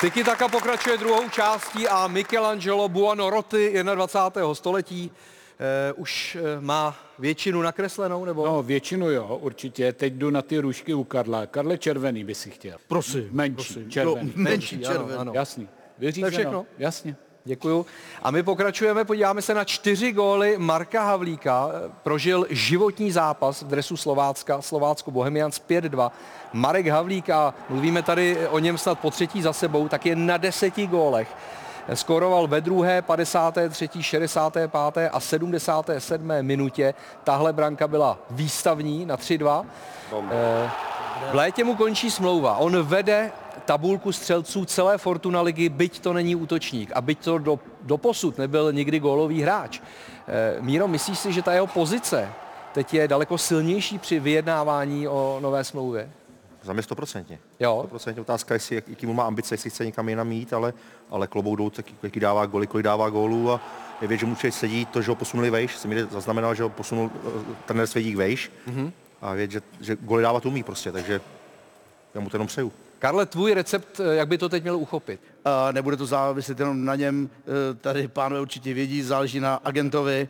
Tiki Taka pokračuje druhou částí a Michelangelo Buonarroti 21. století eh, už eh, má většinu nakreslenou, nebo? No, většinu jo, určitě. Teď jdu na ty růžky u Karla. Karle červený by si chtěl. Prosím. Menší, prosím. červený. Jo, menší Ano, červený. ano. Jasný. Vyřízeno. všechno? Jasně. Děkuju. A my pokračujeme, podíváme se na čtyři góly Marka Havlíka. Prožil životní zápas v dresu Slovácka, Slovácko Bohemians 5-2. Marek Havlík, a mluvíme tady o něm snad po třetí za sebou, tak je na deseti gólech. Skoroval ve druhé, 53., 65. a 77. minutě. Tahle branka byla výstavní na 3-2. Eh, V létě mu končí smlouva. On vede tabulku střelců celé Fortuna ligy, byť to není útočník a byť to do, do posud nebyl nikdy gólový hráč. Eh, Míro, myslíš si, že ta jeho pozice teď je daleko silnější při vyjednávání o nové smlouvě? Za mě stoprocentně. Jo. Stoprocentně otázka, jestli, jak- jaký mu má ambice, jestli chce někam jinam jít, ale, ale klobouk dolů, jaký dává góly, kolik dává gólů a je věc, že mu člověk sedí to, že ho posunuli vejš. Jsem někde zaznamenal, že ho posunul uh, trenér Svědík vejš mm-hmm. a věc, že, že góly dávat umí prostě, takže já mu to jenom přeju. Karle, tvůj recept, eh, jak by to teď měl uchopit? A nebude to záviset jenom na něm, eh, tady pánové určitě vědí, záleží na agentovi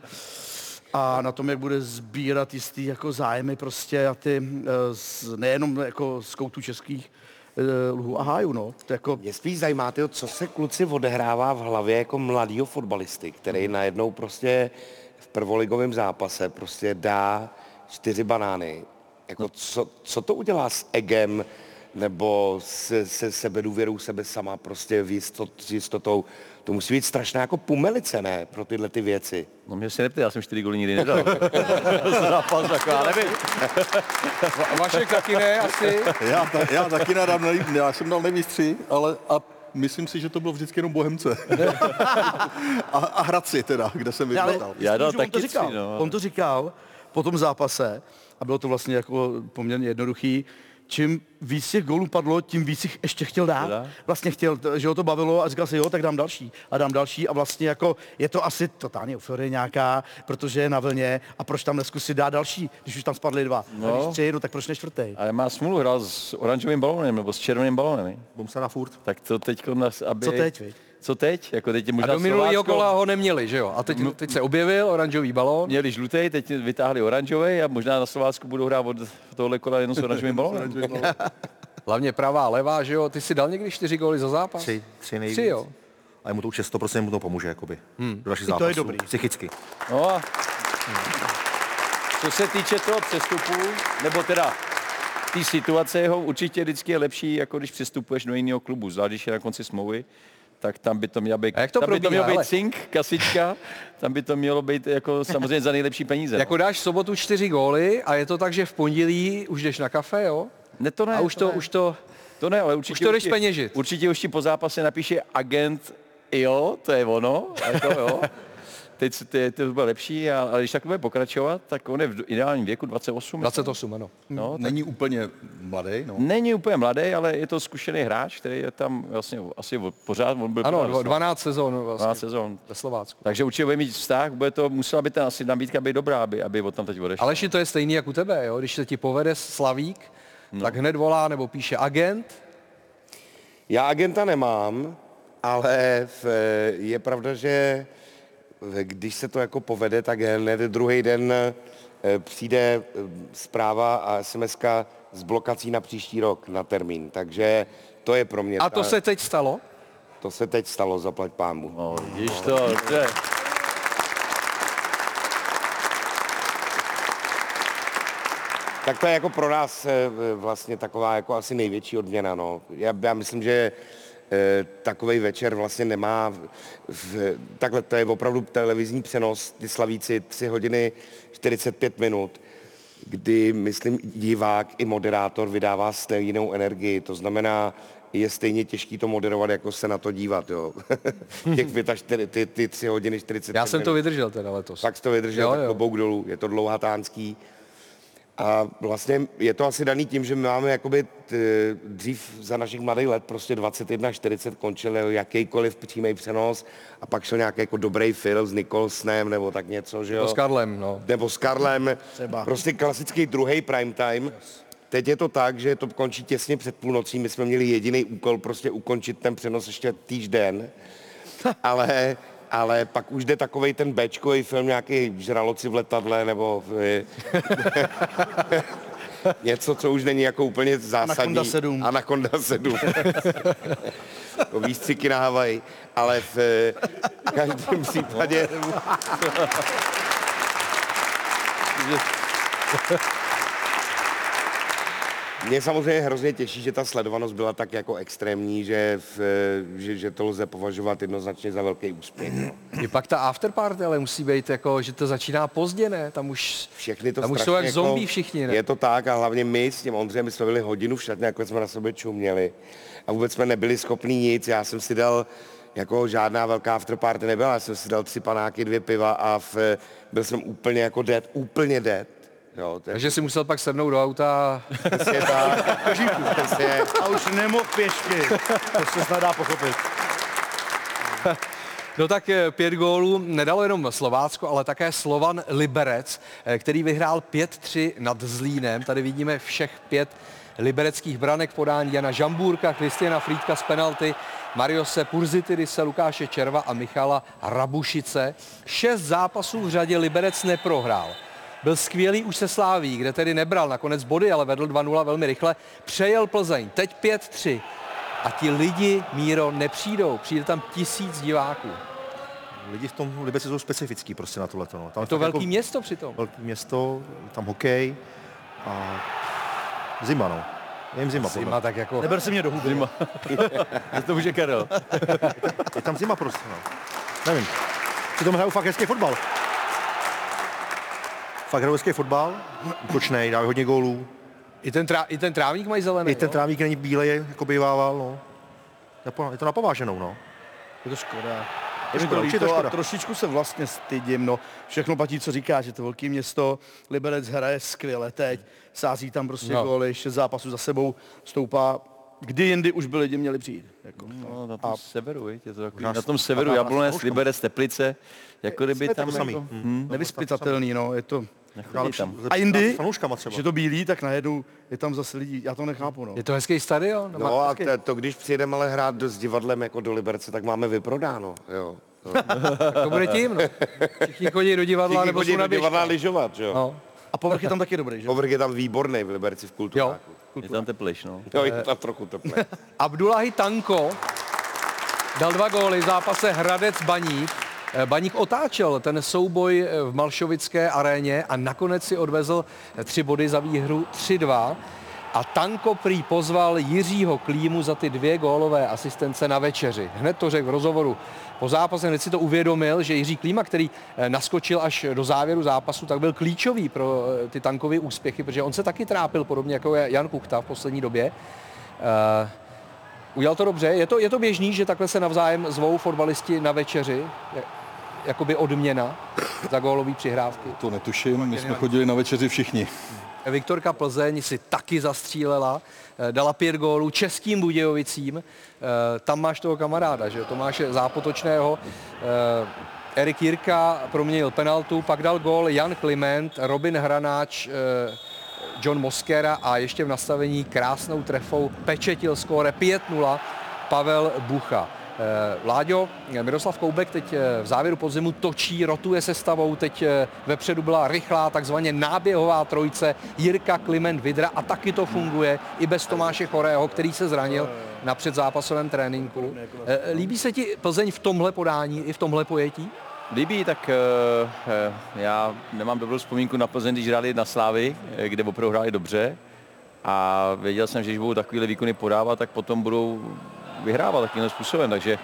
a na tom, jak bude sbírat jistý jako zájmy prostě a ty eh, z, nejenom jako z koutů českých eh, luhů a hájů, no. To jako, Mě spíš zajímá, tyjo, co se kluci odehrává v hlavě jako mladýho fotbalisty, který najednou prostě v prvoligovém zápase prostě dá čtyři banány. Jako co, co to udělá s egem nebo se, se sebedůvěrou sebe sama prostě v jistot, s jistotou. To musí být strašná jako pumelice, ne, pro tyhle ty věci. No mě se neptej, já jsem čtyři goly nikdy nedal. Zápas, já nevím. Va- Vašek taky ne, asi. Já, ta, já taky nedám, já jsem dal nejvíc tři, ale a myslím si, že to bylo vždycky jenom Bohemce. a, a Hradci teda, kde jsem vypadal. Já dal on to taky říkal. tři, no. On to říkal po tom zápase a bylo to vlastně jako poměrně jednoduchý. Čím víc těch gólů padlo, tím víc jich ještě chtěl dát. Dá? Vlastně chtěl, že ho to bavilo a říkal si, jo, tak dám další a dám další a vlastně jako je to asi totálně euforie nějaká, protože je na vlně a proč tam neskusit dát další, když už tam spadly dva. No. A když tři, no tak proč ne čtvrtý? Ale má smůlu, hrál s oranžovým balónem nebo s červeným balónem. ne? Bum se na furt. Tak to teď, aby... Co teď, viď? Co teď? Jako teď je A možná do minulého kola ho neměli, že jo? A teď, teď se objevil oranžový balón. Měli žlutý, teď vytáhli oranžový a možná na Slovácku budou hrát od tohohle kola jenom s oranžovým balónem. Hlavně pravá, levá, že jo? Ty si dal někdy čtyři góly za zápas? Tři, tři nejvíc. Tři, jo. Ale mu to už je 100% mu to pomůže, jakoby. Hmm. Do dalších to je zápasů. dobrý. Psychicky. No a co se týče toho přestupu, nebo teda té situace jeho, určitě vždycky je lepší, jako když přestupuješ do jiného klubu, zvlášť když je na konci smlouvy, tak tam by to mělo být, A jak to tam by to probíhá, mělo být hele? cink, kasička, tam by to mělo být jako samozřejmě za nejlepší peníze. Jako dáš v sobotu čtyři góly a je to tak, že v pondělí už jdeš na kafe, jo? ne, to ne, A už to, ne. už to, To ne, ale určitě... Už to jdeš určitě- zpeněžit. Určitě už ti po zápase napíše agent, jo, to je ono, jako jo. Teď se- to, to bude lepší, a, ale když tak bude pokračovat, tak on je v ideálním věku 28. 28, ano. No, tak Není úplně mladý, no. není úplně mladý, ale je to zkušený hráč, který je tam vlastně asi pořád, on byl Ano, pořád dva- v- 12 sezon 12 vlastně sezon. ve Slovácku. Takže určitě bude mít vztah, bude to, musela by ta asi nabídka být dobrá, aby, aby od tam teď odešel. Aleši, to je stejný jak u tebe, jo? Když se ti povede Slavík, no. tak hned volá nebo píše agent, Já agenta nemám, ale v, je pravda, že když se to jako povede, tak hned druhý den eh, přijde eh, zpráva a sms s blokací na příští rok na termín. Takže to je pro mě. a to ta- se teď stalo. to se teď stalo, zaplať pámu. No, vidíš to, je, Tak to je jako pro nás eh, vlastně taková jako asi největší odměna. No. Já, já myslím, že takový večer vlastně nemá, v, takhle to je opravdu televizní přenos, ty slavíci 3 hodiny 45 minut, kdy, myslím, divák i moderátor vydává stejnou energii, to znamená, je stejně těžký to moderovat, jako se na to dívat, jo. Těch 45, ty, ty 3 hodiny 45 Já jsem to vydržel teda letos. Fakt jsi to vydržel, Jo, tak jo. dolů, je to dlouhatánský. A vlastně je to asi daný tím, že my máme jakoby t, dřív za našich mladých let prostě 21, 40 končil jakýkoliv přímý přenos a pak šel nějaký jako dobrý film s Nicholsonem nebo tak něco, že jo? To s Karlem, no. nebo s Karlem. Třeba. Prostě klasický druhý prime time. teď je to tak, že to končí těsně před půlnocí. My jsme měli jediný úkol prostě ukončit ten přenos ještě týžden. Ale, ale pak už jde takovej ten bečkový film, nějaký žraloci v letadle, nebo v, něco, co už není jako úplně zásadní. Anaconda 7. Anaconda 7. Jako Výstřiky na Havaji. Ale v eh, každém případě... Mě samozřejmě hrozně těší, že ta sledovanost byla tak jako extrémní, že, v, že, že to lze považovat jednoznačně za velký úspěch. No. I pak ta afterparty, ale musí být jako, že to začíná pozdě, ne? Tam už, Všechny to tam už jsou jak zombie všichni, ne? Je to tak a hlavně my s tím Ondřejem, my jsme byli hodinu v šatně, jako jsme na sebe čuměli a vůbec jsme nebyli schopní nic. Já jsem si dal, jako žádná velká afterparty nebyla, já jsem si dal tři panáky, dvě piva a v, byl jsem úplně jako dead, úplně dead. Jo, je Takže si musel pak sednout do auta. přesně tak. Přesně. A už nemohl pěšky. To se snad dá pochopit. No tak eh, pět gólů nedalo jenom Slovácko, ale také Slovan Liberec, eh, který vyhrál 5-3 nad Zlínem. Tady vidíme všech pět libereckých branek podání Jana Žambůrka, Kristiana Frýdka z penalty, Mariose Purzitidise, Lukáše Červa a Michala Rabušice. Šest zápasů v řadě Liberec neprohrál. Byl skvělý už se Sláví, kde tedy nebral nakonec body, ale vedl 2-0 velmi rychle. Přejel Plzeň, teď 5-3. A ti lidi, Míro, nepřijdou. Přijde tam tisíc diváků. Lidi v tom Liberci jsou specifický prostě na tohle. No. Tam Je to velký město přitom. velký město, tam hokej a zima, no. Je jim zima, podle Zima tak jako... Neber si mě do huby. Zima. To může Karel. Je tam zima prostě, no. Nevím. Přitom hrajou fakt hezký fotbal. Fakt hrajou hezký fotbal, útočnej, dávají hodně gólů. I ten, trá, I ten trávník mají zelený, I ten jo? trávník není bílej, jako bývával, no. Je to napováženou, no. Je to škoda. Je mi škoda, to líto a škoda. trošičku se vlastně stydím, no. Všechno platí, co říká, že to velké město, Liberec hraje skvěle teď, sází tam prostě No. góly, šest zápasů za sebou, stoupá, kdy jindy už by lidi měli přijít. Jako. No, na tom severu, viď, je to takový, Nás- na tom severu Jablonec, Liberec, Teplice, jako kdyby tam to samý. jako, Hm. hm, Nevyspytatelný, no, je to... nechodí tam. A jindy, že to bílí, tak najednou je tam zase lidí, já to nechápu, no. Je to hezký stadion? No a to, to, když přijedeme ale hrát do, s divadlem jako do Liberce, tak máme vyprodáno. Jo. To bude tím, no. Všichni chodí do divadla, Všichni nebo chodí jsou na do divadla lyžovat, jo. No. A povrch je tam taky dobrý, že? Povrch je tam výborný v Liberci v kulturáku. Je tam tepliš, no. Jo, je tam trochu teplé. Abdullahi Tanko dal dva góly v zápase Hradec Baník. Eh, Baník otáčel ten souboj eh, v Malšovické aréně a nakonec si odvezl eh, tři body za výhru 3-2. A Tanko prý pozval Jiřího Klímu za ty dvě gólové asistence na večeři. Hned to řekl v rozhovoru po zápase, hned si to uvědomil, že Jiří Klíma, který naskočil až do závěru zápasu, tak byl klíčový pro ty tankové úspěchy, protože on se taky trápil, podobně jako Jan Kuchta v poslední době. Udělal to dobře. Je to, je to běžný, že takhle se navzájem zvou fotbalisti na večeři, jakoby odměna za gólový přihrávky. To netuším, my jsme chodili na večeři všichni. Viktorka Plzeň si taky zastřílela, eh, dala pět gólů českým Budějovicím. Eh, Tam máš toho kamaráda, že Tomáše Zápotočného. Eh, Erik Jirka proměnil penaltu, pak dal gól Jan Kliment, Robin Hranáč, John Moskera a ještě v nastavení krásnou trefou pečetil skóre 5-0 Pavel Bucha. Eh, Vláďo, Miroslav Koubek teď eh, v závěru podzimu točí, rotuje se stavou, teď eh, vepředu byla rychlá takzvaně náběhová trojice Jirka, Kliment, Vidra a taky to funguje i bez Tomáše Chorého, který se zranil na předzápasovém tréninku. Eh, Líbí se ti Plzeň v tomhle podání i v tomhle pojetí? Líbí, tak eh, eh, já nemám dobrou vzpomínku na Plzeň, když hráli na Slávy, eh, kde opravdu hráli dobře. A věděl jsem, že když budou takovýhle výkony podávat, tak potom budou vyhrávat takovýmhle způsobem. Takže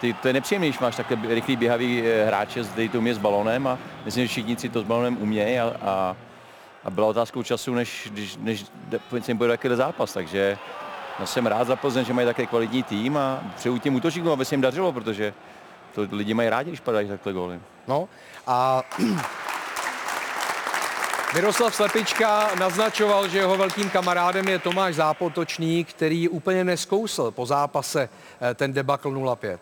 ty, to je nepříjemné, když máš takhle rychlý běhavý eh, hráče, který to umí s balónem a myslím, že všichni si to s balónem umějí a, a, a byla otázkou času, než, než, se jim bude takový zápas. Takže no, jsem rád za Plzeň, že mají také kvalitní tým a přeju těm útočníkům, aby se jim dařilo, protože to lidi mají rádi, když padají takhle góly. No a Miroslav Slepička naznačoval, že jeho velkým kamarádem je Tomáš Zápotočný, který úplně neskousl po zápase eh, ten debakl 0-5.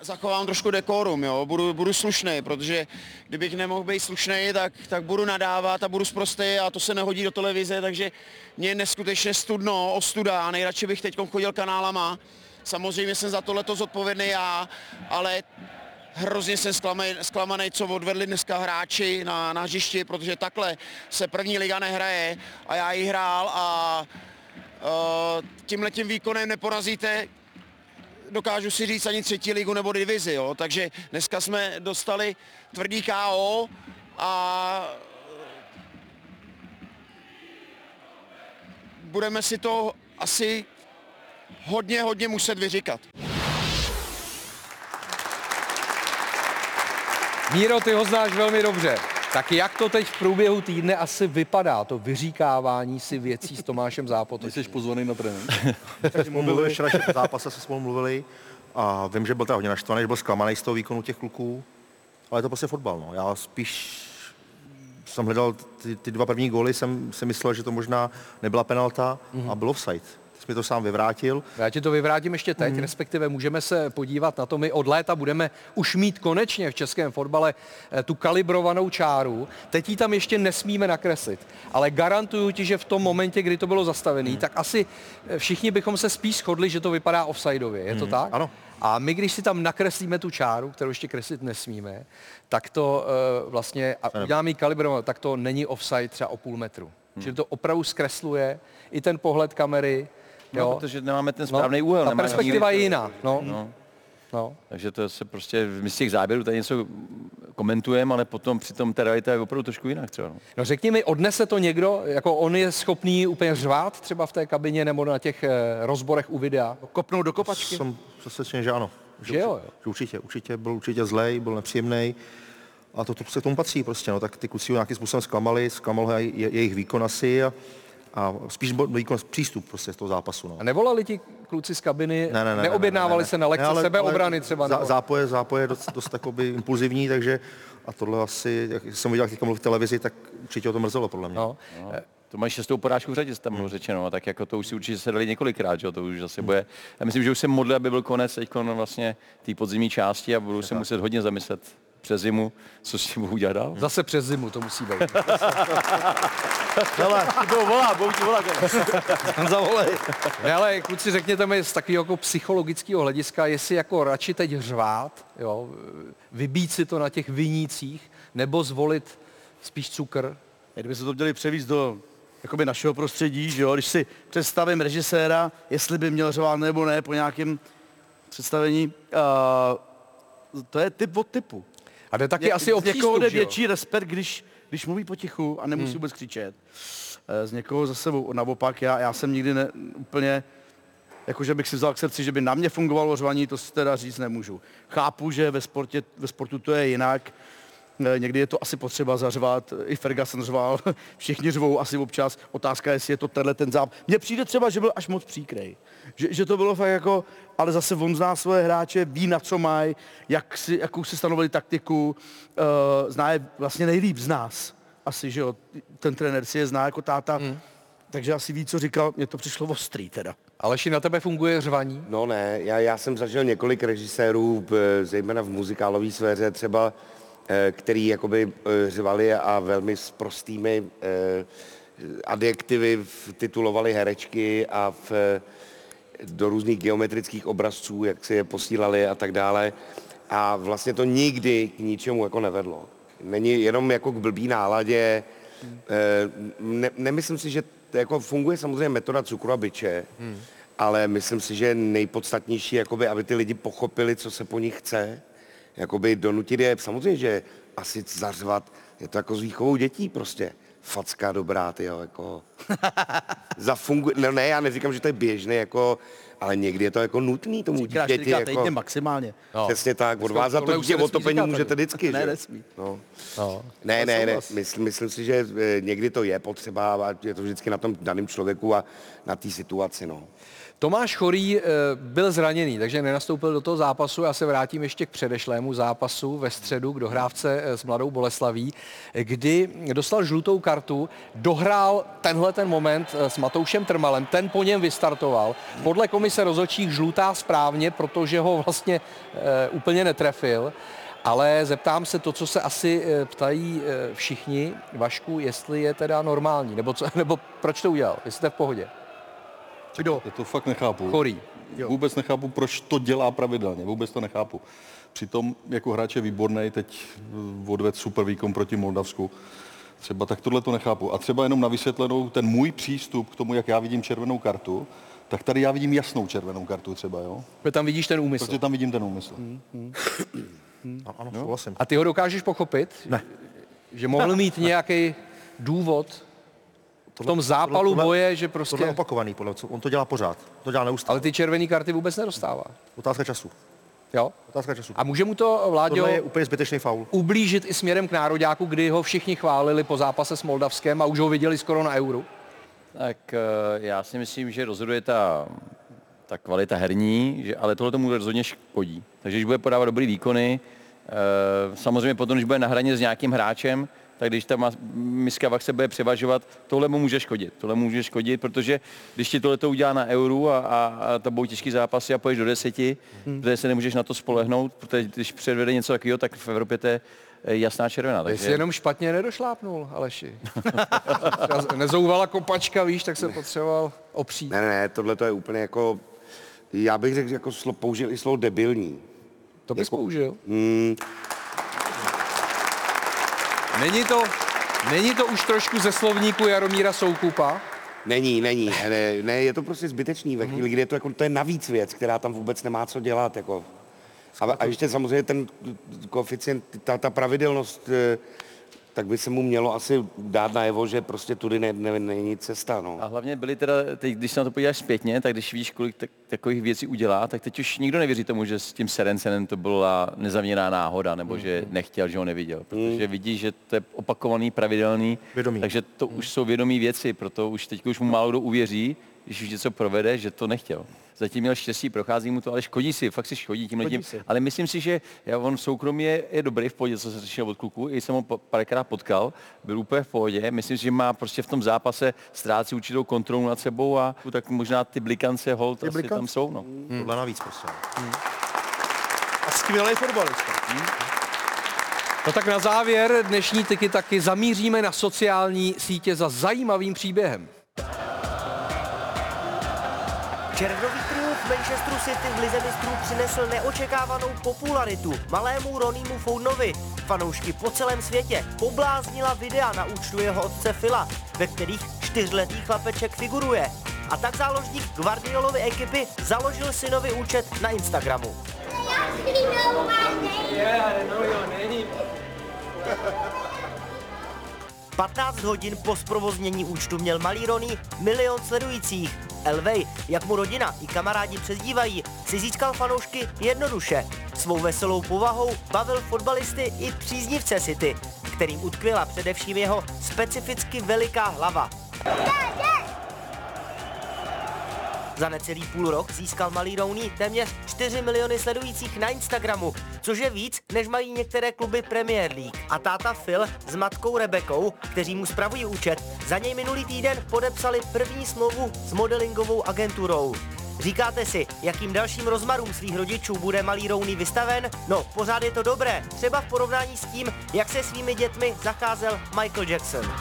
zachovám trošku dekorum, jo, budu, budu slušný, protože kdybych nemohl být slušný, tak, tak budu nadávat a budu zprostý a to se nehodí do televize, takže mě je neskutečně studno, ostuda a nejradši bych teď chodil kanálama. Samozřejmě jsem za tohleto zodpovědný já, ale hrozně jsem zklamaný, co odvedli dneska hráči na, na hřišti, protože takhle se první liga nehraje a já ji hrál a uh, tímhletím výkonem neporazíte dokážu si říct ani třetí ligu nebo divizi, jo. takže dneska jsme dostali tvrdý KO a budeme si to asi hodně, hodně muset vyříkat. Míro, ty ho znáš velmi dobře. Tak jak to teď v průběhu týdne asi vypadá, to vyříkávání si věcí s Tomášem Zápotem? Jsi pozvaný na trénink. Mluvili, včera po zápase se spolu mluvili a vím, že byl teda hodně naštvaný, že byl zklamaný z toho výkonu těch kluků, ale je to prostě fotbal. No. Já spíš jsem hledal ty, ty dva první góly, jsem si myslel, že to možná nebyla penalta mm-hmm. a byl offside. Jsi mi to sám vyvrátil. Já ti to vyvrátím ještě teď, mm. respektive můžeme se podívat na to. My od léta budeme už mít konečně v českém fotbale eh, tu kalibrovanou čáru. Teď ji tam ještě nesmíme nakreslit, ale garantuju ti, že v tom momentě, kdy to bylo zastavené, mm. tak asi eh, všichni bychom se spíš shodli, že to vypadá offsideově. Je to Mm. tak? Ano. A my, když si tam nakreslíme tu čáru, kterou ještě kreslit nesmíme, tak to uh, vlastně, a uděláme ji kalibrovanou, tak to není offside třeba o půl metru. Hmm. Čili to opravdu zkresluje i ten pohled kamery. No, jo. protože nemáme ten správný úhel. Ta perspektiva je jiná. No. No. No. Takže to se prostě, my z těch záběrů tady něco komentujeme, ale potom přitom ta realita je opravdu trošku jinak třeba. No. no řekni mi, odnese to někdo, jako on je schopný úplně řvát třeba v té kabině nebo na těch eh, rozborech u videa? Kopnout do kopačky. Jsem přesvědčen, že ano. Že jo, jo. Že určitě, určitě, byl určitě zlej, byl nepříjemný. A to, to se k tomu patří prostě, no, tak ty kluci ho nějakým způsobem zklamali, zklamal je, jejich výkon asi a, a spíš byl výkon, přístup prostě z toho zápasu. No. A nevolali ti kluci z kabiny, Ne, ne, ne, neobjednávali ne, ne, se na lekce ne, ale- sebeobrany ale třeba? Zá, nebo- zápoje, zápoje je dost, dost takoby impulzivní, takže a tohle asi, jak jsem viděl, jak teďka mluvil v televizi, tak určitě ho to mrzelo podle mě. No. No. To máš šestou porážku v řadě, tam bylo řečeno, tak jako to už si určitě sedali několikrát, že jo, to už zase bude. Já myslím, že už se modlí, aby byl konec teď vlastně té podzimní části a budu se muset hodně zamyslet přes zimu, co s tím budu dělat dál. Zase přes zimu to musí být. Hele, Budou volat, budou ti volat. zavolej. Ne, ale kluci, řekněte mi z takového jako psychologického hlediska, jestli jako radši teď hřvát, jo, vybít si to na těch vinících, nebo zvolit spíš cukr. Kdyby se to měli převíst do jakoby našeho prostředí, že jo? když si představím režiséra, jestli by měl řvát nebo ne po nějakém představení, uh, to je typ od typu. A jde taky Ně- asi o z někoho přístup, jde větší respekt, když, když mluví potichu a nemusí hmm. vůbec křičet. Eh, Z někoho zase o- naopak, já, já jsem nikdy ne, úplně, jakože bych si vzal k srdci, že by na mě fungovalo řvaní, to si teda říct nemůžu. Chápu, že ve, sportě, ve sportu to je jinak, Někdy je to asi potřeba zařvat, i Ferguson řval, všichni řvou asi občas. Otázka je, jestli je to tenhle ten záp. Mně přijde třeba, že byl až moc příkrej. Že, že to bylo fakt jako, ale zase on zná svoje hráče, ví na co mají, jak si, jakou si stanovili taktiku, uh, zná je vlastně nejlíp z nás. Asi, že jo, ten trenér si je zná jako táta, hmm. takže asi ví, co říkal, mně to přišlo ostrý teda. Aleši, na tebe funguje řvaní? No ne, já, já jsem zažil několik režisérů, zejména v muzikálové sféře třeba, eh, který jakoby eh, řvali a velmi s prostými eh, adjektivy titulovali herečky a v, eh, do různých geometrických obrazců, jak si je posílali a tak dále. A vlastně to nikdy k ničemu jako nevedlo. Není jenom jako k blbý náladě. Eh, Ne, nemyslím si, že to jako funguje samozřejmě metoda cukru a byče, hmm. ale myslím si, že nejpodstatnější, jakoby, aby ty lidi pochopili, co se po nich chce. Jakoby donutit je, samozřejmě, že asi zařvat, je to jako s výchovou dětí prostě. Facka dobrá, ty jako zafunguje, no ne, já neříkám, že to je běžné, jako, ale někdy je to jako nutný tomu Třikrát, dítěti, čtyřikrát jako, týdně maximálně. No. přesně tak, odvázat tohle to už dítě se o to nesmí peníze říkat můžete vždycky, Ne, že? nesmí. No. No. Ne, ne, ne, myslím, myslím si, že eh, někdy to je potřeba a je to vždycky na tom daném člověku a na té situaci, no. Tomáš Chorý eh, byl zraněný, takže nenastoupil do toho zápasu. Já se vrátím ještě k předešlému zápasu ve středu k dohrávce eh, s Mladou Boleslaví, kdy dostal žlutou kartu, dohrál tenhle ten moment eh, s Matoušem Trmalem, ten po něm vystartoval. Podle komise rozhodčích žlutá správně, protože ho vlastně e, úplně netrefil. Ale zeptám se to, co se asi e, ptají všichni, Vašku, jestli je teda normální, nebo, co, nebo proč to udělal, jestli jste v pohodě. Kdo? Já to fakt nechápu. Chorý. Vůbec nechápu, proč to dělá pravidelně. Vůbec to nechápu. Přitom jako hráč je výborný, teď eh, odved super výkon proti Moldavsku. Třeba tak tohle to nechápu. A třeba jenom na vysvětlenou ten můj přístup k tomu, jak já vidím červenou kartu, tak tady já vidím jasnou červenou kartu třeba, jo? Protože tam vidíš ten úmysl. Protože tam vidím ten úmysl. A- Ano, souhlasím. A ty ho dokážeš pochopit? Ne. Že mohl mít nějaký důvod v tom zápalu tohle- boje, že Tohle je prostě... opakovaný, podle co on to dělá pořád. To dělá neustále. Ale ty červené karty vůbec nedostává. Otázka času. Jo? Otázka času. A může mu to, Vláďo, Tohle je úplně zbytečný faul. ublížit i směrem k nároďáku, kdy ho všichni chválili po zápase s Moldavskem a už ho viděli skoro na euru? Tak eh, já si myslím, že rozhoduje ta, ta kvalita herní, že, ale tohle tomu rozhodně škodí. Takže když bude podávat dobrý výkony, eh, samozřejmě potom, když bude na hraně s nějakým hráčem, tak když ta miska vach se bude převažovat, tohle mu může škodit. Tohle mu může škodit, protože když ti tohle to udělá na euru a, a, a to budou těžký zápasy a půjdeš do deseti, hmm. protože se nemůžeš na to spolehnout, protože když předvede něco takového, tak v Evropě to je eh, jasná červená. Ty jsi Takže jenom špatně nedošlápnul, Aleši. Nezouvala kopačka, víš, tak se potřeboval opřít. Ne, ne, ne, tohle to je úplně jako, já bych řekl, že jako slo, použil i slovo debilní. To bys použil. Mm, Není to, není to už trošku ze slovníku Jaromíra Soukupa? není, není, ne, ne, je to prostě zbytečný ve chvíli, kdy je to jako, to je navíc věc, která tam vůbec nemá co dělat, jako. A, a ještě samozřejmě ten koeficient, ta, ta pravidelnost, eh, tak by se mu mělo asi dát najevo, že prostě tudy ne, ne, není cesta, no. A hlavně byly teda, teď, když se na to podíváš zpětně, tak když víš, kolik tak, takových věcí udělá, tak teď už nikdo nevěří tomu, že s tím Serencenem to byla nezaměná náhoda, nebo že nechtěl, že ho neviděl. Protože vidí, že to je opakovaný, pravidelný, Vědomí. takže to už jsou vědomí věci, proto už teď už mu málo kdo uvěří, když už něco provede, že to nechtěl. Zatím měl štěstí, prochází mu to, ale škodí si, fakt si škodí tím tím. Ale myslím si, že já, on v soukromí je, je dobrý v pohodě, co se řešil od kluku, i jsem ho párkrát potkal, byl úplně v pohodě. Myslím si, že má prostě v tom zápase ztrácí určitou kontrolu nad sebou a tak možná ty blikance hold asi blikance? tam jsou. No. Tohle navíc prostě. A skvělý fotbalista. No tak na závěr dnešní tyky taky zamíříme na sociální sítě za zajímavým příběhem. Červnový triumf Manchesteru City v lize mistrů přinesl neočekávanou popularitu malému Ronimu Founovi. Fanoušky po celém světě pobláznila videa na účtu jeho otce Fila, ve kterých čtyřletý chlapeček figuruje. A tak záložník Guardiolovy ekipy založil synovi účet na Instagramu. 15 hodin po zprovoznění účtu měl malý Ronny milion sledujících. Elvej, jak mu rodina i kamarádi přezdívají, si získal fanoušky jednoduše. Svou veselou povahou bavil fotbalisty i příznivce City, kterým utkvěla především jeho specificky veliká hlava. Za necelý půl rok získal malý Rooney téměř 4 miliony sledujících na Instagramu, což je víc, než mají některé kluby Premier League. A táta Phil s matkou Rebekou, kteří mu spravují účet, za něj minulý týden podepsali první smlouvu s modelingovou agenturou. Říkáte si, jakým dalším rozmarům svých rodičů bude malý Rooney vystaven? No, pořád je to dobré, třeba v porovnání s tím, jak se svými dětmi zacházel Michael Jackson.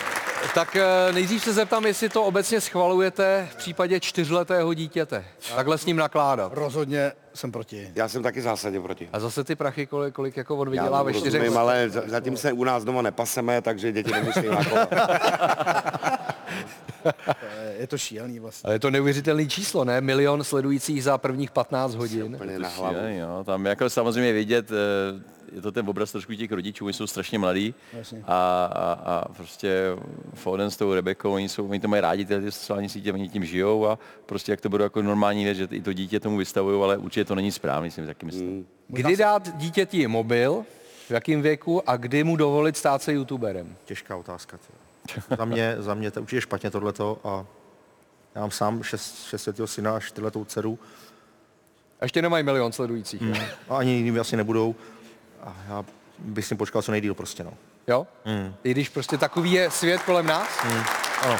Tak eh, nejdřív se zeptám, jestli to obecně schvalujete v případě čtyřletého dítěte. Takhle s ním nakládat. Rozhodně jsem proti. Já jsem taky zásadně proti. A zase ty prachy, kolik, kolik jako Já odvydělá ve čtyřech rozumím, ale za- zatím se u nás doma nepaseme, takže děti nemusí nakovat. Je to šílený vlastně. Ale je to neuvěřitelný číslo, ne? Milion sledujících za prvních 15 hodin. Úplně na hlavu. Šílený, jo. Tam jako samozřejmě vidět, eh, je to ten obraz trošku těch rodičů, oni jsou strašně mladí a, a, a, prostě Foden s tou Rebekou, oni, jsou, oni to mají rádi, ty, ty sociální sítě, oni tím žijou a prostě jak to bude jako normální věc, že i to dítě tomu vystavují, ale určitě to není správný, si taky myslím. Kdy dát dítěti mobil, v jakém věku a kdy mu dovolit stát se youtuberem? Těžká otázka. Tě. Za mě, za mě to určitě špatně tohleto a já mám sám šest, šestletého syna a čtyřletou dceru A ještě nemají milion sledujících. jo? a ani jiným asi nebudou. A já bych si počkal co nejdíl prostě, no. Jo? Mm. I když prostě takový je svět kolem nás? Mm. Ano.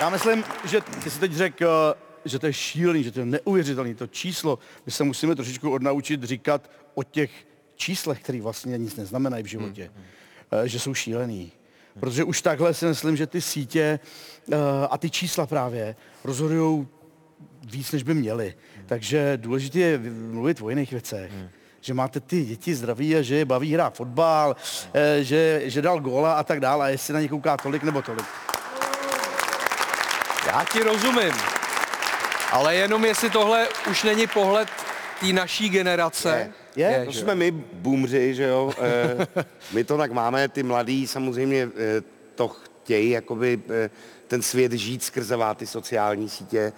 Já myslím, že ty jsi teď řekl, že to je šílený, že to je neuvěřitelný, to číslo. My se musíme trošičku odnaučit říkat o těch číslech, které vlastně nic neznamenají v životě, hmm. že jsou šílený. Protože už takhle si myslím, že ty sítě eh, a ty čísla právě rozhodují víc, než by měly. Takže důležité je mluvit o jiných věcech. Hmm. Že máte ty děti zdraví a že je baví hrát fotbal, eh, že, že dal góla a tak dále. A jestli na ně kouká tolik nebo tolik. Já ti rozumím. Ale jenom jestli tohle už není pohled té naší generace. Je, je, To jsme my boomři, že jo. Eh, my to tak máme, ty mladí samozřejmě eh, to chtějí, jakoby eh, ten svět žít skrze ty sociální sítě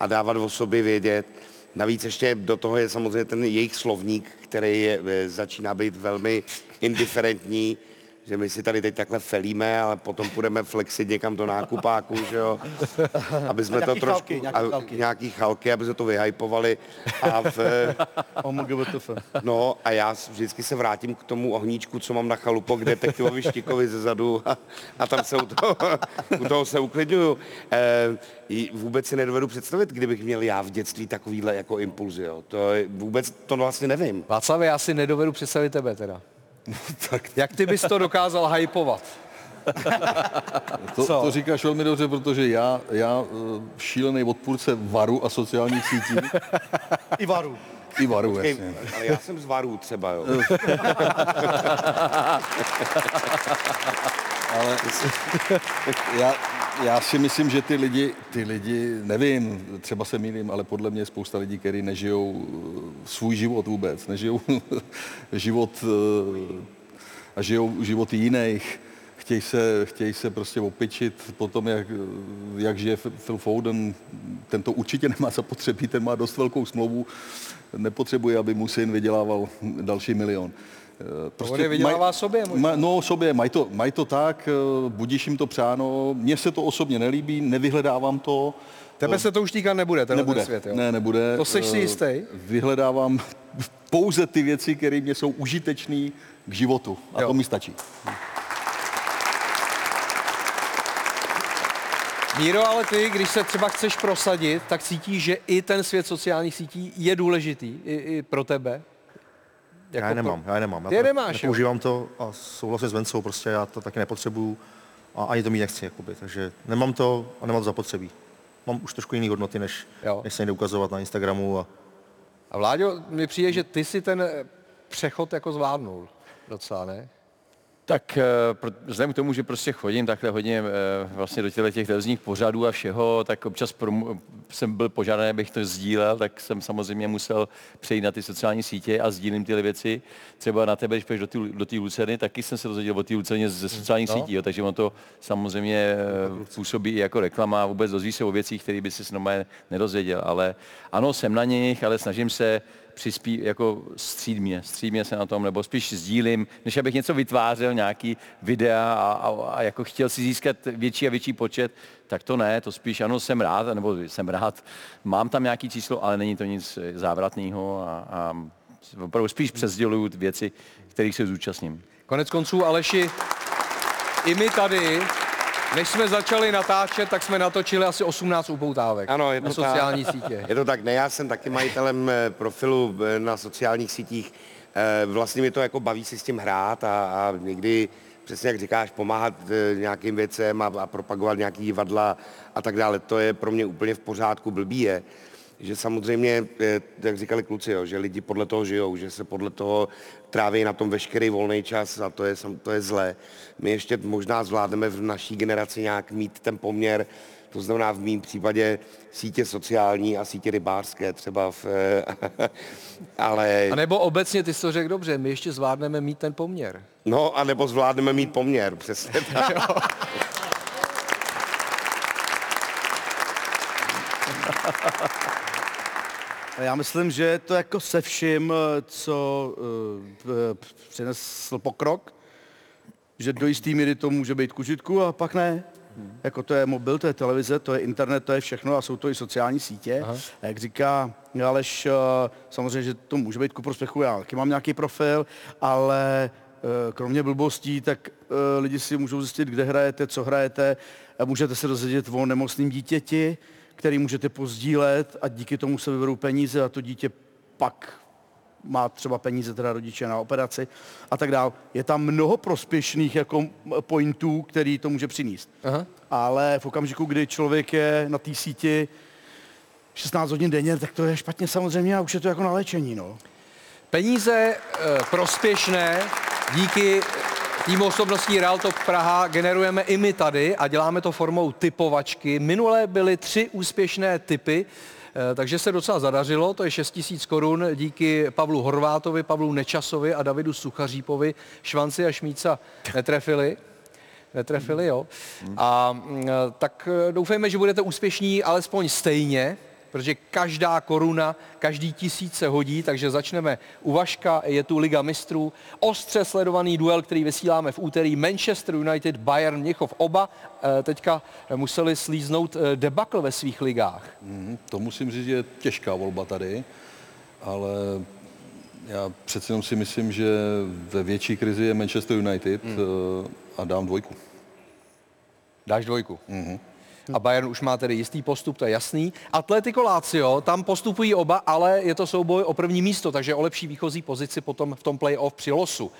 a dávat o sobě vědět. Navíc ještě do toho je samozřejmě ten jejich slovník, který je, začíná být velmi indiferentní že my si tady teď takhle felíme, ale potom půjdeme flexit někam do nákupáku, že jo, aby jsme to trošku, chalky, nějaký a, chalky. nějaký chalky, aby jsme to vyhypovali a v, OMGBTF. no a já vždycky se vrátím k tomu ohníčku, co mám na chalupo, kde Tektilovi Štikovi ze zadu a, a tam se u toho, u toho se uklidňuju. E, vůbec si nedovedu představit, kdybych měl já v dětství takovýhle jako impulzy, jo. To je, vůbec to vlastně nevím. Václav, já si nedovedu představit tebe teda. No, tak Jak ty bys to dokázal hypovat? to, Co? to říkáš velmi dobře, protože já, já eh, šílený odpůrce varu a sociálních sítí, I varu. i varu, Hej, jasně. ale já jsem z Varů třeba, jo. Ale já, já si myslím, že ty lidi, ty lidi, nevím, třeba se mýlím, ale podle mě je spousta lidí, kteří nežijou eh, svůj život vůbec, nežijou život eh, a žijou životy jiných. Chtějí se, chtějí se prostě opičit po tom, jak, jak žije Phil Foden. Ten to určitě nemá zapotřebí, ten má dost velkou smlouvu. Nepotřebuje, aby mu syn vydělával další milion. Eh, On je vydělává sobě možná. Ma, no sobě, mají to, mají to tak, eh, budíš jim to přáno. Mně se to osobně nelíbí, nevyhledávám to. Tebe se to už týkat nebude, tenhle nebude, ten svět, jo? ne, nebude. To seš si Eh, jistý? Vyhledávám pouze ty věci, které mě jsou užitečné k životu. A Jo. to mi stačí. Míro, ale ty, když se třeba chceš prosadit, tak cítíš, že i ten svět sociálních sítí je důležitý i, i pro tebe? Já je nemám, já je nemám. Já Ty to nemáš, jo? Nepoužívám to a souhlasím s Vencou, prostě já to taky nepotřebuju a ani to mít nechci, jakoby. takže nemám to a nemám to zapotřebí. Mám už trošku jiné hodnoty, než, Jo. než se někde ukazovat na Instagramu a A Vláďo, mi přijde, že ty si ten přechod jako zvládnul docela, ne? Tak eh, vzhledem k tomu, že prostě chodím takhle hodně eh, vlastně do těchto těch televizních pořadů a všeho, tak občas jsem byl požádaný, abych to sdílel, tak jsem samozřejmě musel přejít na ty sociální sítě a sdílím tyhle věci. Třeba na tebe, když půjdeš do té do Lucerny, taky jsem se dozvěděl o té Lucerně ze sociálních No. sítí, jo, takže on to samozřejmě eh, působí i jako reklama a vůbec dozví se o věcích, které by si normálně nedozvěděl. Ale ano, jsem na nich, ale snažím se přispí, jako střídmě, střídmě se na tom, nebo spíš sdílím, než abych něco vytvářel, nějaký videa a, a, a jako chtěl si získat větší a větší počet, tak to ne, to spíš ano, jsem rád, nebo jsem rád, mám tam nějaký číslo, ale není to nic eh, závratného a, a opravdu spíš přesděluju ty věci, kterých se zúčastním. Konec konců, Aleši, i my tady, než jsme začali natáčet, tak jsme natočili asi 18 upoutávek Ano, je na to tak. sociální sítě. Je to tak, ne, já jsem taky majitelem eh, profilu eh, na sociálních sítích. Eh, Vlastně mi to jako baví si s tím hrát a, a někdy, přesně jak říkáš, pomáhat nějakým věcem a, a propagovat nějaký divadla a tak dále. To je pro mě úplně v pořádku, blbý je, že samozřejmě, eh, jak říkali kluci, jo, že lidi podle toho žijou, že se podle toho tráví na tom veškerý volný čas a to je, to je zlé. My ještě možná zvládneme v naší generaci nějak mít ten poměr, to znamená v mém případě sítě sociální a sítě rybářské třeba, v, ale A nebo obecně, ty jsi to řekl dobře, my ještě zvládneme mít ten poměr. no a nebo zvládneme mít poměr, přesně tak. Já myslím, že je to jako se vším, eh, co uh, přinesl pokrok, že do jistý míry to může být k užitku a pak ne. Jako to je mobil, to je televize, to je internet, to je všechno a jsou to i sociální sítě. Aha. A jak říká Aleš, samozřejmě, že to může být ku prospěchu, já taky mám nějaký profil, ale kromě blbostí, tak lidi si můžou zjistit, kde hrajete, co hrajete, můžete se dozvědět o nemocném dítěti, který můžete pozdílet a díky tomu se vyberou peníze a to dítě pak má třeba peníze teda rodiče na operaci a tak dál. Je tam mnoho prospěšných jako pointů, který to může přinést. Aha. Ale v okamžiku, kdy člověk je na té síti 16 hodin denně, tak to je špatně samozřejmě a už je to jako na léčení, no. Peníze e, prospěšné díky týmu osobností Real Praha generujeme i my tady a děláme to formou typovačky. Minule byly tři úspěšné typy, eh, takže se docela zadařilo, to je 6 tisíc korun díky Pavlu Horvátovi, Pavlu Nečasovi a Davidu Suchařípovi. Švanci a Šmíca netrefili. Netrefili, jo. A mm, tak eh, doufejme, že budete úspěšní alespoň stejně, protože každá koruna, každý tisíc se hodí, takže začneme u Vaška, je tu Liga mistrů, ostře sledovaný duel, který vysíláme v úterý, Manchester United, Bayern Měchov, oba eh, teďka museli slíznout eh, debakl ve svých ligách. Mm, to musím říct, že je těžká volba tady, ale já přece jenom si myslím, že ve větší krizi je Manchester United mm. a dám dvojku. Dáš dvojku? Mm-hmm a Bayern už má tedy jistý postup, to je jasný. Atletico Lazio, tam postupují oba, ale je to souboj o první místo, takže o lepší výchozí pozici potom v tom play-off při losu.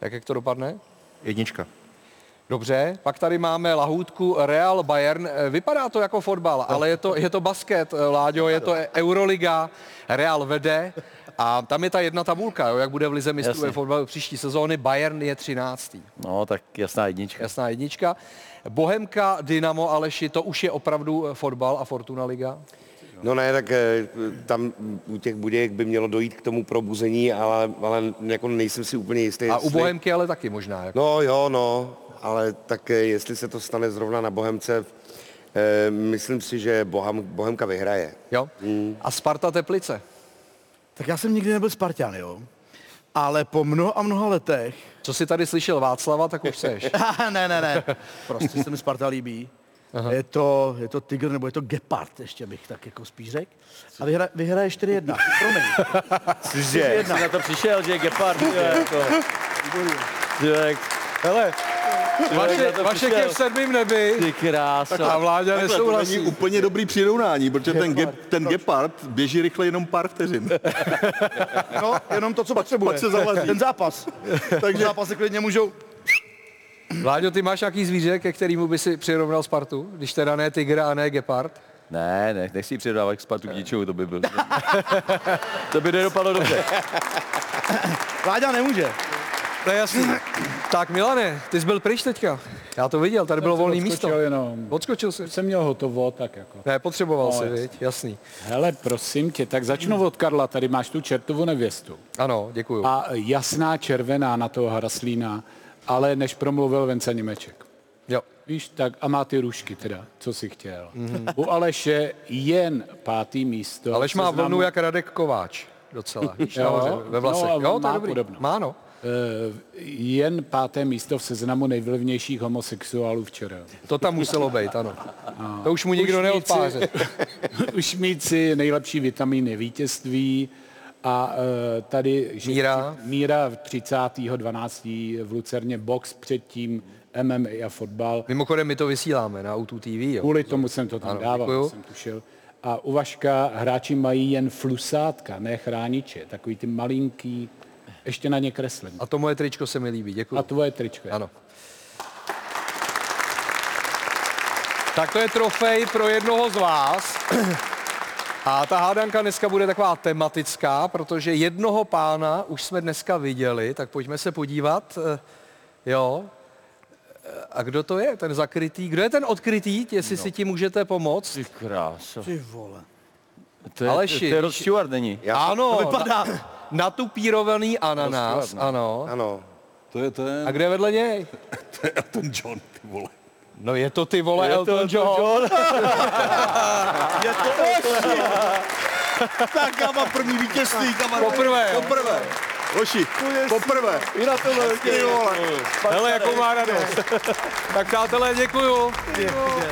Jak, jak to dopadne? Jednička. Dobře, pak tady máme lahůdku Real Bayern. Vypadá to jako fotbal, ale je to, je to basket, Láďo, je to Euroliga, Real vede a tam je ta jedna tabulka, jo, jak bude v Lize mistrů ve fotbalu příští sezóny. Bayern je 13. No, tak jasná jednička. Jasná jednička. Bohemka, Dynamo, Aleši, to už je opravdu fotbal a Fortuna Liga? No ne, tak eh, tam u těch Budějek by mělo dojít k tomu probuzení, ale, ale jako nejsem si úplně jistý. A jestli... u Bohemky ale taky možná. Jako. No jo, no, ale tak eh, jestli se to stane zrovna na Bohemce, eh, myslím si, že Bohem, Bohemka vyhraje. Jo? Hmm. A Sparta Teplice? Tak já jsem nikdy nebyl Spartan, jo. Ale po mnoha a mnoha letech... Co jsi tady slyšel Václava, tak už seš. ne, ne, ne. Prostě se mi Sparta líbí. Aha. Je to, je to Tiger nebo je to Gepard, ještě bych tak jako spíš řekl. A vyhra, vyhraje 4-1. Promiň. Cože? Jsi na to přišel, že je Gepard. jako... Hele, vaše, vaše je v sedmým nebi. Ty krása. A vláda nesouhlasí. To není úplně dobrý přirovnání, protože ten, ge, ten gepard běží rychle jenom pár vteřin. No, jenom to, co potřebuje. Pak se zavazí. Ten zápas. Takže zápasy klidně můžou Vláďo, ty máš nějaký zvíře, ke kterému by si přirovnal Spartu, když teda ne tygr a ne gepard? Ne, ne, nechci ji přirovnávat k Spartu k ničemu, to by byl. to by nedopadlo dobře. Vláďa nemůže. To je jasný. Tak Milane, ty jsi byl pryč teďka. Já to viděl, tady bylo volné místo. Jenom. Odskočil jsi. Jsem měl hotovo, tak jako. Ne, potřeboval No, si, jasný. viď? Jasný. Hele, prosím tě, tak začnu od Karla, tady máš tu čertovu nevěstu. Ano, děkuju. A jasná červená na toho Haraslína, ale než promluvil Vence Němeček. Jo. Víš, tak a má ty rušky teda, co si chtěl. Mm-hmm. U Aleše jen pátý místo. Aleš má vlnu jak Radek Kováč. Docela, víš, Jo, ve vlasech. no jo, to je dobrý. podobno. Má, no. Eh, jen páté místo v seznamu nejvlivnějších homosexuálů včera. To tam muselo být, ano. To už mu nikdo neodpáře. Už mít si nejlepší vitamíny vítězství a uh, tady že- Míra. Míra v 30.12. v Lucerně box předtím MMA a fotbal. Mimochodem, my to vysíláme na Auto TV, jo. Kvůli tomu jsem to tam Ano, dával, děkuju. jsem tušil. A u Vaška hráči mají jen flusátka, ne chrániče. Takový ty malinký, ještě na ně kreslím. A to moje tričko se mi líbí, děkuji. A tvoje tričko. je. Ano. Tak to je trofej pro jednoho z vás. A ta hádanka dneska bude taková tematická, protože jednoho pána už jsme dneska viděli, tak pojďme se podívat. Eh, Jo. Eh, A kdo to je, ten zakrytý? Kdo je ten odkrytý, jestli no. si ti můžete pomoct? Ty krása. Ty vole. To je, Aleši, to je Rod Stewart, není? Ano, To vypadá. Na, natupírovaný ananas, Rozkladné. ano. Ano. To je ten, A kde je vedle něj? to je ten John, ty vole. No je to ty vole Elton John. Je to Tak já mám první vítězství, kamaráde. Poprvé? Poprvé. Hoši, poprvé. I na tohle. Ty vole. Hele, jakou má radost. tak přátelé, děkuju.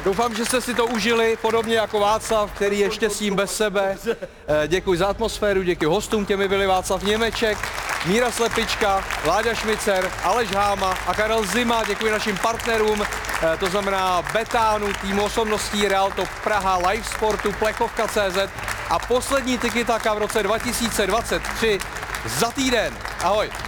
Doufám, že jste si to užili, podobně jako Václav, který je štěstím bez sebe. Eh, Děkuji za atmosféru, děkuji hostům, těmi byli Václav Němeček, Míra Slepička, Láďa Šmicer, Aleš Háma a Karel Zima. Děkuji našim partnerům, eh, to znamená Betánu, týmu osobností Realto Praha, Live Sportu, Plechovka.cz a poslední Tiki Taka v roce 2023 za týden. Ahoj.